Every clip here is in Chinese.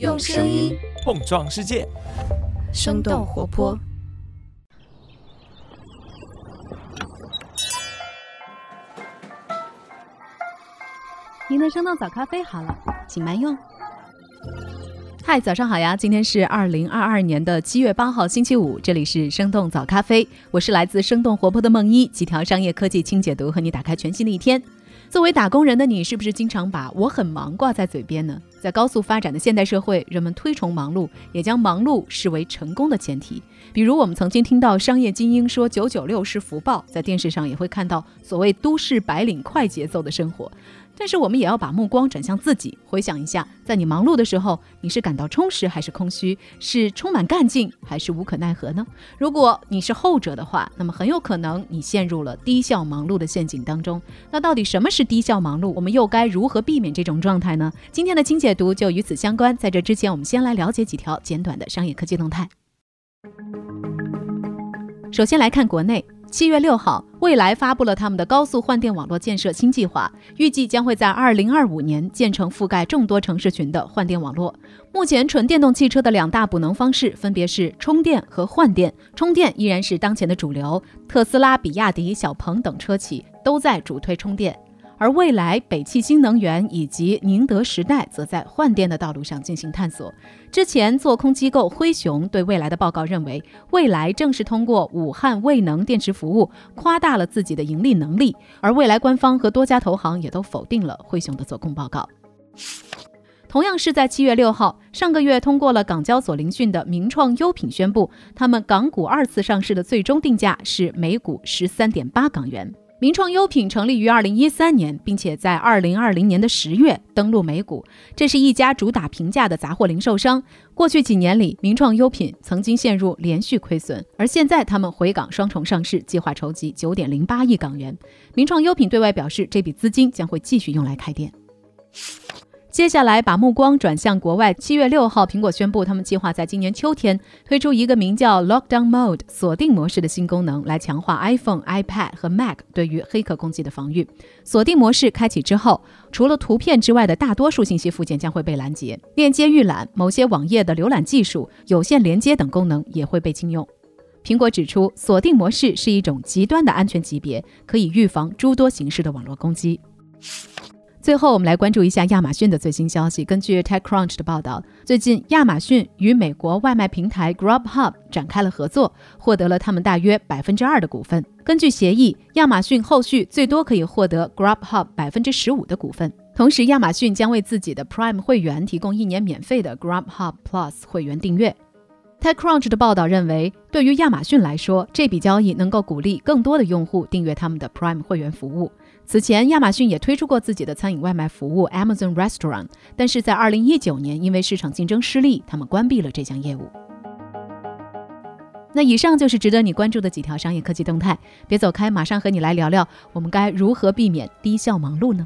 用声音碰撞世界，生动活泼。您的生动早咖啡好了，请慢用。嗨，早上好呀！今天是二零二二年的七月八号，星期五，这里是生动早咖啡，我是来自生动活泼的梦一，几条商业科技轻解读，和你打开全新的一天。作为打工人的你，是不是经常把我很忙挂在嘴边呢？在高速发展的现代社会，人们推崇忙碌，也将忙碌视为成功的前提。比如，我们曾经听到商业精英说“九九六是福报”，在电视上也会看到所谓“都市白领”快节奏的生活。但是我们也要把目光转向自己，回想一下，在你忙碌的时候，你是感到充实还是空虚？是充满干劲还是无可奈何呢？如果你是后者的话，那么很有可能你陷入了低效忙碌的陷阱当中。那到底什么是低效忙碌？我们又该如何避免这种状态呢？今天的清解读就与此相关。在这之前，我们先来了解几条简短的商业科技动态。首先来看国内。七月六号，蔚来发布了他们的高速换电网络建设新计划，预计将会在二零二五年建成覆盖众多城市群的换电网络。目前，纯电动汽车的两大补能方式分别是充电和换电，充电依然是当前的主流，特斯拉、比亚迪、小鹏等车企都在主推充电。而未来、北汽新能源以及宁德时代则在换电的道路上进行探索。之前做空机构灰熊对未来的报告认为，未来正是通过武汉未能电池服务夸大了自己的盈利能力。而未来官方和多家投行也都否定了灰熊的做空报告。同样是在七月六号，上个月通过了港交所聆讯的名创优品宣布，他们港股二次上市的最终定价是每股十三点八港元。名创优品成立于二零一三年，并且在二零二零年的十月登陆美股。这是一家主打平价的杂货零售商。过去几年里，名创优品曾经陷入连续亏损，而现在他们回港双重上市，计划筹集九点零八亿港元。名创优品对外表示，这笔资金将会继续用来开店。接下来，把目光转向国外。七月六号，苹果宣布，他们计划在今年秋天推出一个名叫 Lockdown Mode 锁定模式的新功能，来强化 iPhone、iPad 和 Mac 对于黑客攻击的防御。锁定模式开启之后，除了图片之外的大多数信息附件将会被拦截，链接预览、某些网页的浏览技术、有线连接等功能也会被禁用。苹果指出，锁定模式是一种极端的安全级别，可以预防诸多形式的网络攻击。最后，我们来关注一下亚马逊的最新消息。根据 TechCrunch 的报道，最近亚马逊与美国外卖平台 Grubhub 展开了合作，获得了他们大约百分之二的股份。根据协议，亚马逊后续最多可以获得 Grubhub 百分之十五的股份。同时，亚马逊将为自己的 Prime 会员提供一年免费的 Grubhub Plus 会员订阅。TechCrunch 的报道认为，对于亚马逊来说，这笔交易能够鼓励更多的用户订阅他们的 Prime 会员服务。此前，亚马逊也推出过自己的餐饮外卖服务 Amazon Restaurant，但是在2019年，因为市场竞争失利，他们关闭了这项业务。那以上就是值得你关注的几条商业科技动态，别走开，马上和你来聊聊，我们该如何避免低效忙碌呢？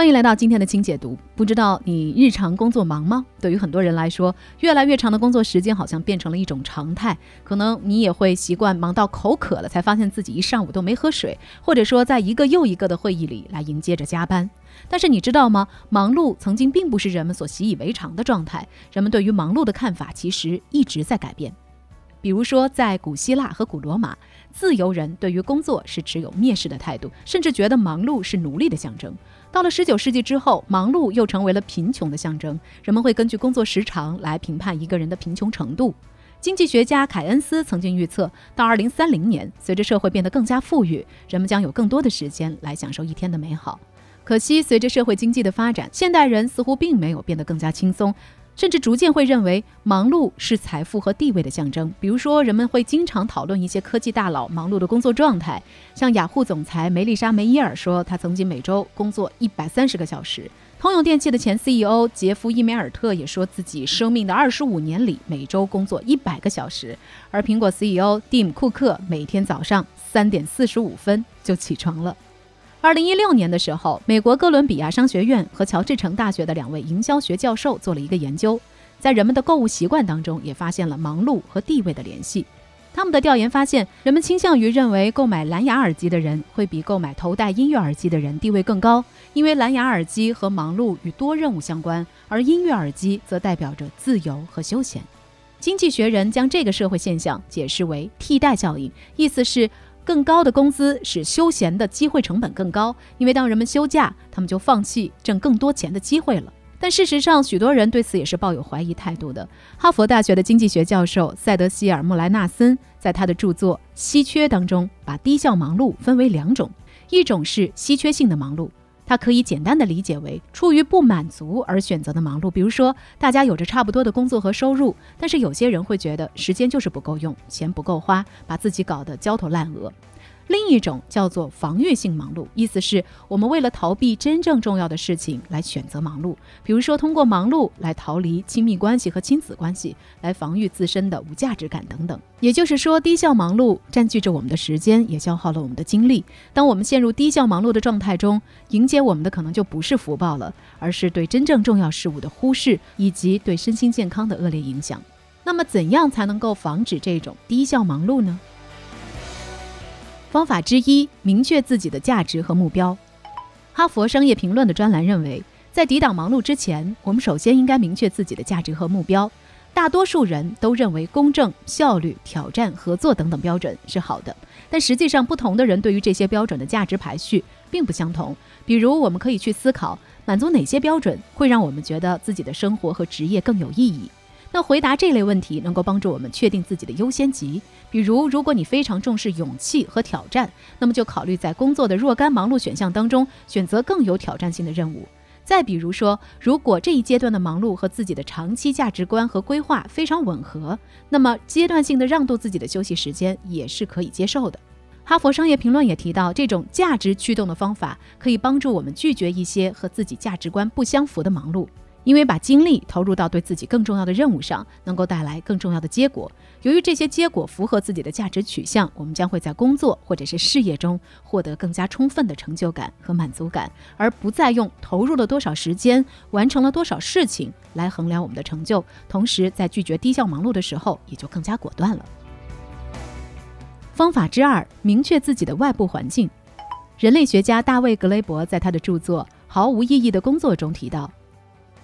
欢迎来到今天的轻解读。不知道你日常工作忙吗？对于很多人来说，越来越长的工作时间好像变成了一种常态。可能你也会习惯忙到口渴了，才发现自己一上午都没喝水，或者说在一个又一个的会议里来迎接着加班。但是你知道吗？忙碌曾经并不是人们所习以为常的状态。人们对于忙碌的看法其实一直在改变。比如说，在古希腊和古罗马，自由人对于工作是持有蔑视的态度，甚至觉得忙碌是奴隶的象征。到了十九世纪之后，忙碌又成为了贫穷的象征。人们会根据工作时长来评判一个人的贫穷程度。经济学家凯恩斯曾经预测，到二零三零年，随着社会变得更加富裕，人们将有更多的时间来享受一天的美好。可惜，随着社会经济的发展，现代人似乎并没有变得更加轻松。甚至逐渐会认为忙碌是财富和地位的象征。比如说，人们会经常讨论一些科技大佬忙碌的工作状态。像雅虎总裁梅丽莎·梅耶尔说，他曾经每周工作一百三十个小时。通用电气的前 CEO 杰夫·伊梅尔特也说自己生命的二十五年里每周工作一百个小时。而苹果 CEO 蒂姆·库克每天早上三点四十五分就起床了。二零一六年的时候，美国哥伦比亚商学院和乔治城大学的两位营销学教授做了一个研究，在人们的购物习惯当中也发现了忙碌和地位的联系。他们的调研发现，人们倾向于认为购买蓝牙耳机的人会比购买头戴音乐耳机的人地位更高，因为蓝牙耳机和忙碌与多任务相关，而音乐耳机则代表着自由和休闲。经济学人将这个社会现象解释为替代效应，意思是更高的工资使休闲的机会成本更高，因为当人们休假，他们就放弃挣更多钱的机会了。但事实上，许多人对此也是抱有怀疑态度的。哈佛大学的经济学教授塞德希尔·穆莱纳森在他的著作《稀缺》当中，把低效忙碌分为两种：一种是稀缺性的忙碌，它可以简单的理解为出于不满足而选择的忙碌。比如说，大家有着差不多的工作和收入，但是有些人会觉得时间就是不够用，钱不够花，把自己搞得焦头烂额。另一种叫做防御性忙碌，意思是我们为了逃避真正重要的事情来选择忙碌，比如说通过忙碌来逃离亲密关系和亲子关系，来防御自身的无价值感等等。也就是说，低效忙碌占据着我们的时间，也消耗了我们的精力。当我们陷入低效忙碌的状态中，迎接我们的可能就不是福报了，而是对真正重要事物的忽视，以及对身心健康的恶劣影响。那么，怎样才能够防止这种低效忙碌呢？方法之一，明确自己的价值和目标。哈佛商业评论的专栏认为，在抵挡忙碌之前，我们首先应该明确自己的价值和目标。大多数人都认为公正、效率、挑战、合作等等标准是好的，但实际上，不同的人对于这些标准的价值排序并不相同。比如，我们可以去思考，满足哪些标准会让我们觉得自己的生活和职业更有意义。那回答这类问题能够帮助我们确定自己的优先级。比如，如果你非常重视勇气和挑战，那么就考虑在工作的若干忙碌选项当中选择更有挑战性的任务。再比如说，如果这一阶段的忙碌和自己的长期价值观和规划非常吻合，那么阶段性的让渡自己的休息时间也是可以接受的。哈佛商业评论也提到，这种价值驱动的方法可以帮助我们拒绝一些和自己价值观不相符的忙碌。因为把精力投入到对自己更重要的任务上，能够带来更重要的结果。由于这些结果符合自己的价值取向，我们将会在工作或者是事业中获得更加充分的成就感和满足感，而不再用投入了多少时间、完成了多少事情来衡量我们的成就。同时，在拒绝低效忙碌的时候，也就更加果断了。方法之二：明确自己的外部环境。人类学家大卫·格雷伯在他的著作《毫无意义的工作》中提到。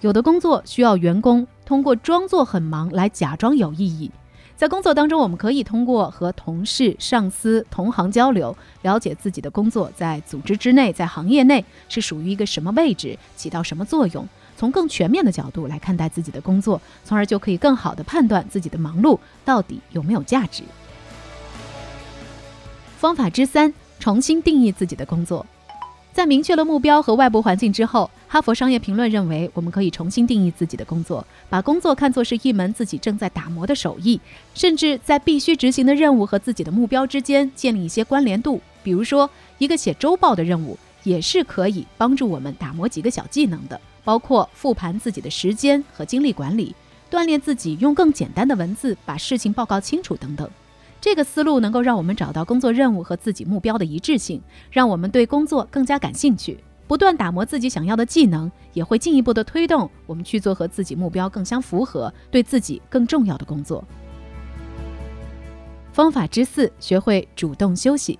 有的工作需要员工通过装作很忙来假装有意义。在工作当中，我们可以通过和同事、上司、同行交流，了解自己的工作在组织之内、在行业内是属于一个什么位置，起到什么作用。从更全面的角度来看待自己的工作，从而就可以更好地判断自己的忙碌到底有没有价值。方法之三：重新定义自己的工作。在明确了目标和外部环境之后，哈佛商业评论认为，我们可以重新定义自己的工作，把工作看作是一门自己正在打磨的手艺，甚至在必须执行的任务和自己的目标之间建立一些关联度。比如说，一个写周报的任务也是可以帮助我们打磨几个小技能的，包括复盘自己的时间和精力管理，锻炼自己用更简单的文字把事情报告清楚等等。这个思路能够让我们找到工作任务和自己目标的一致性，让我们对工作更加感兴趣。不断打磨自己想要的技能，也会进一步的推动我们去做和自己目标更相符合、对自己更重要的工作。方法之四：学会主动休息。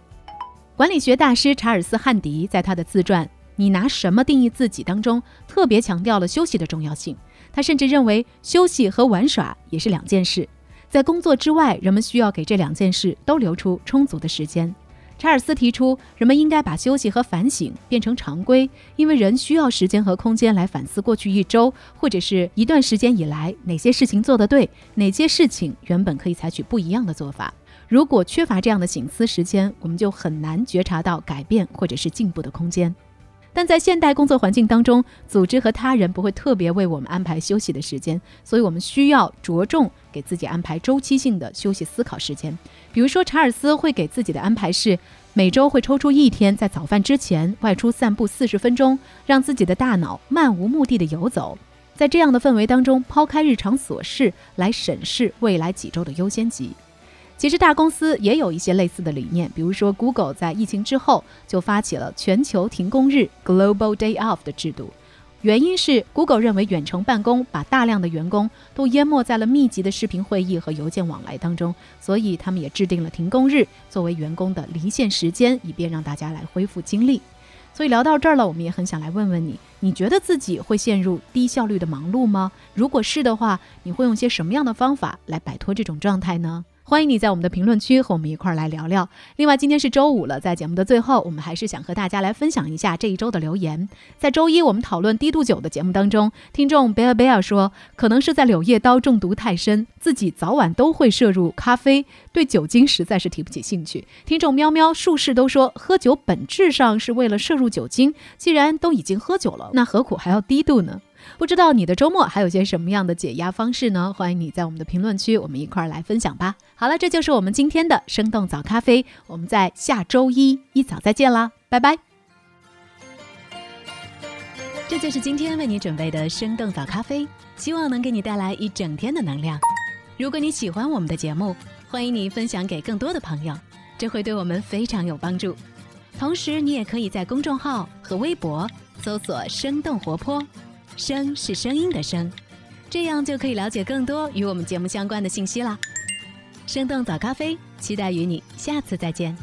管理学大师查尔斯·汉迪在他的自传《你拿什么定义自己》当中，特别强调了休息的重要性。他甚至认为，休息和玩耍也是两件事。在工作之外，人们需要给这两件事都留出充足的时间。查尔斯提出，人们应该把休息和反省变成常规，因为人需要时间和空间来反思过去一周或者是一段时间以来哪些事情做得对，哪些事情原本可以采取不一样的做法。如果缺乏这样的醒思时间，我们就很难觉察到改变或者是进步的空间。但在现代工作环境当中，组织和他人不会特别为我们安排休息的时间，所以我们需要着重给自己安排周期性的休息思考时间。比如说，查尔斯会给自己的安排是每周会抽出一天，在早饭之前外出散步四十分钟，让自己的大脑漫无目的的游走，在这样的氛围当中，抛开日常琐事来审视未来几周的优先级。其实大公司也有一些类似的理念，比如说 Google 在疫情之后就发起了全球停工日 （Global Day Off） 的制度，原因是 Google 认为远程办公把大量的员工都淹没在了密集的视频会议和邮件往来当中，所以他们也制定了停工日作为员工的离线时间，以便让大家来恢复精力。所以聊到这儿了，我们也很想来问问你，你觉得自己会陷入低效率的忙碌吗？如果是的话，你会用些什么样的方法来摆脱这种状态呢？欢迎你在我们的评论区和我们一块儿来聊聊。另外，今天是周五了，在节目的最后，我们还是想和大家来分享一下这一周的留言。在周一我们讨论低度酒的节目当中，听众贝尔贝尔说，可能是在柳叶刀中毒太深，自己早晚都会摄入咖啡，对酒精实在是提不起兴趣。听众喵喵术士都说，喝酒本质上是为了摄入酒精，既然都已经喝酒了，那何苦还要低度呢？不知道你的周末还有些什么样的解压方式呢？欢迎你在我们的评论区，我们一块儿来分享吧。好了，这就是我们今天的生动早咖啡，我们在下周一一早再见啦，拜拜。这就是今天为你准备的生动早咖啡，希望能给你带来一整天的能量。如果你喜欢我们的节目，欢迎你分享给更多的朋友，这会对我们非常有帮助。同时，你也可以在公众号和微博搜索“生动活泼”。声是声音的声，这样就可以了解更多与我们节目相关的信息啦。生动早咖啡，期待与你下次再见。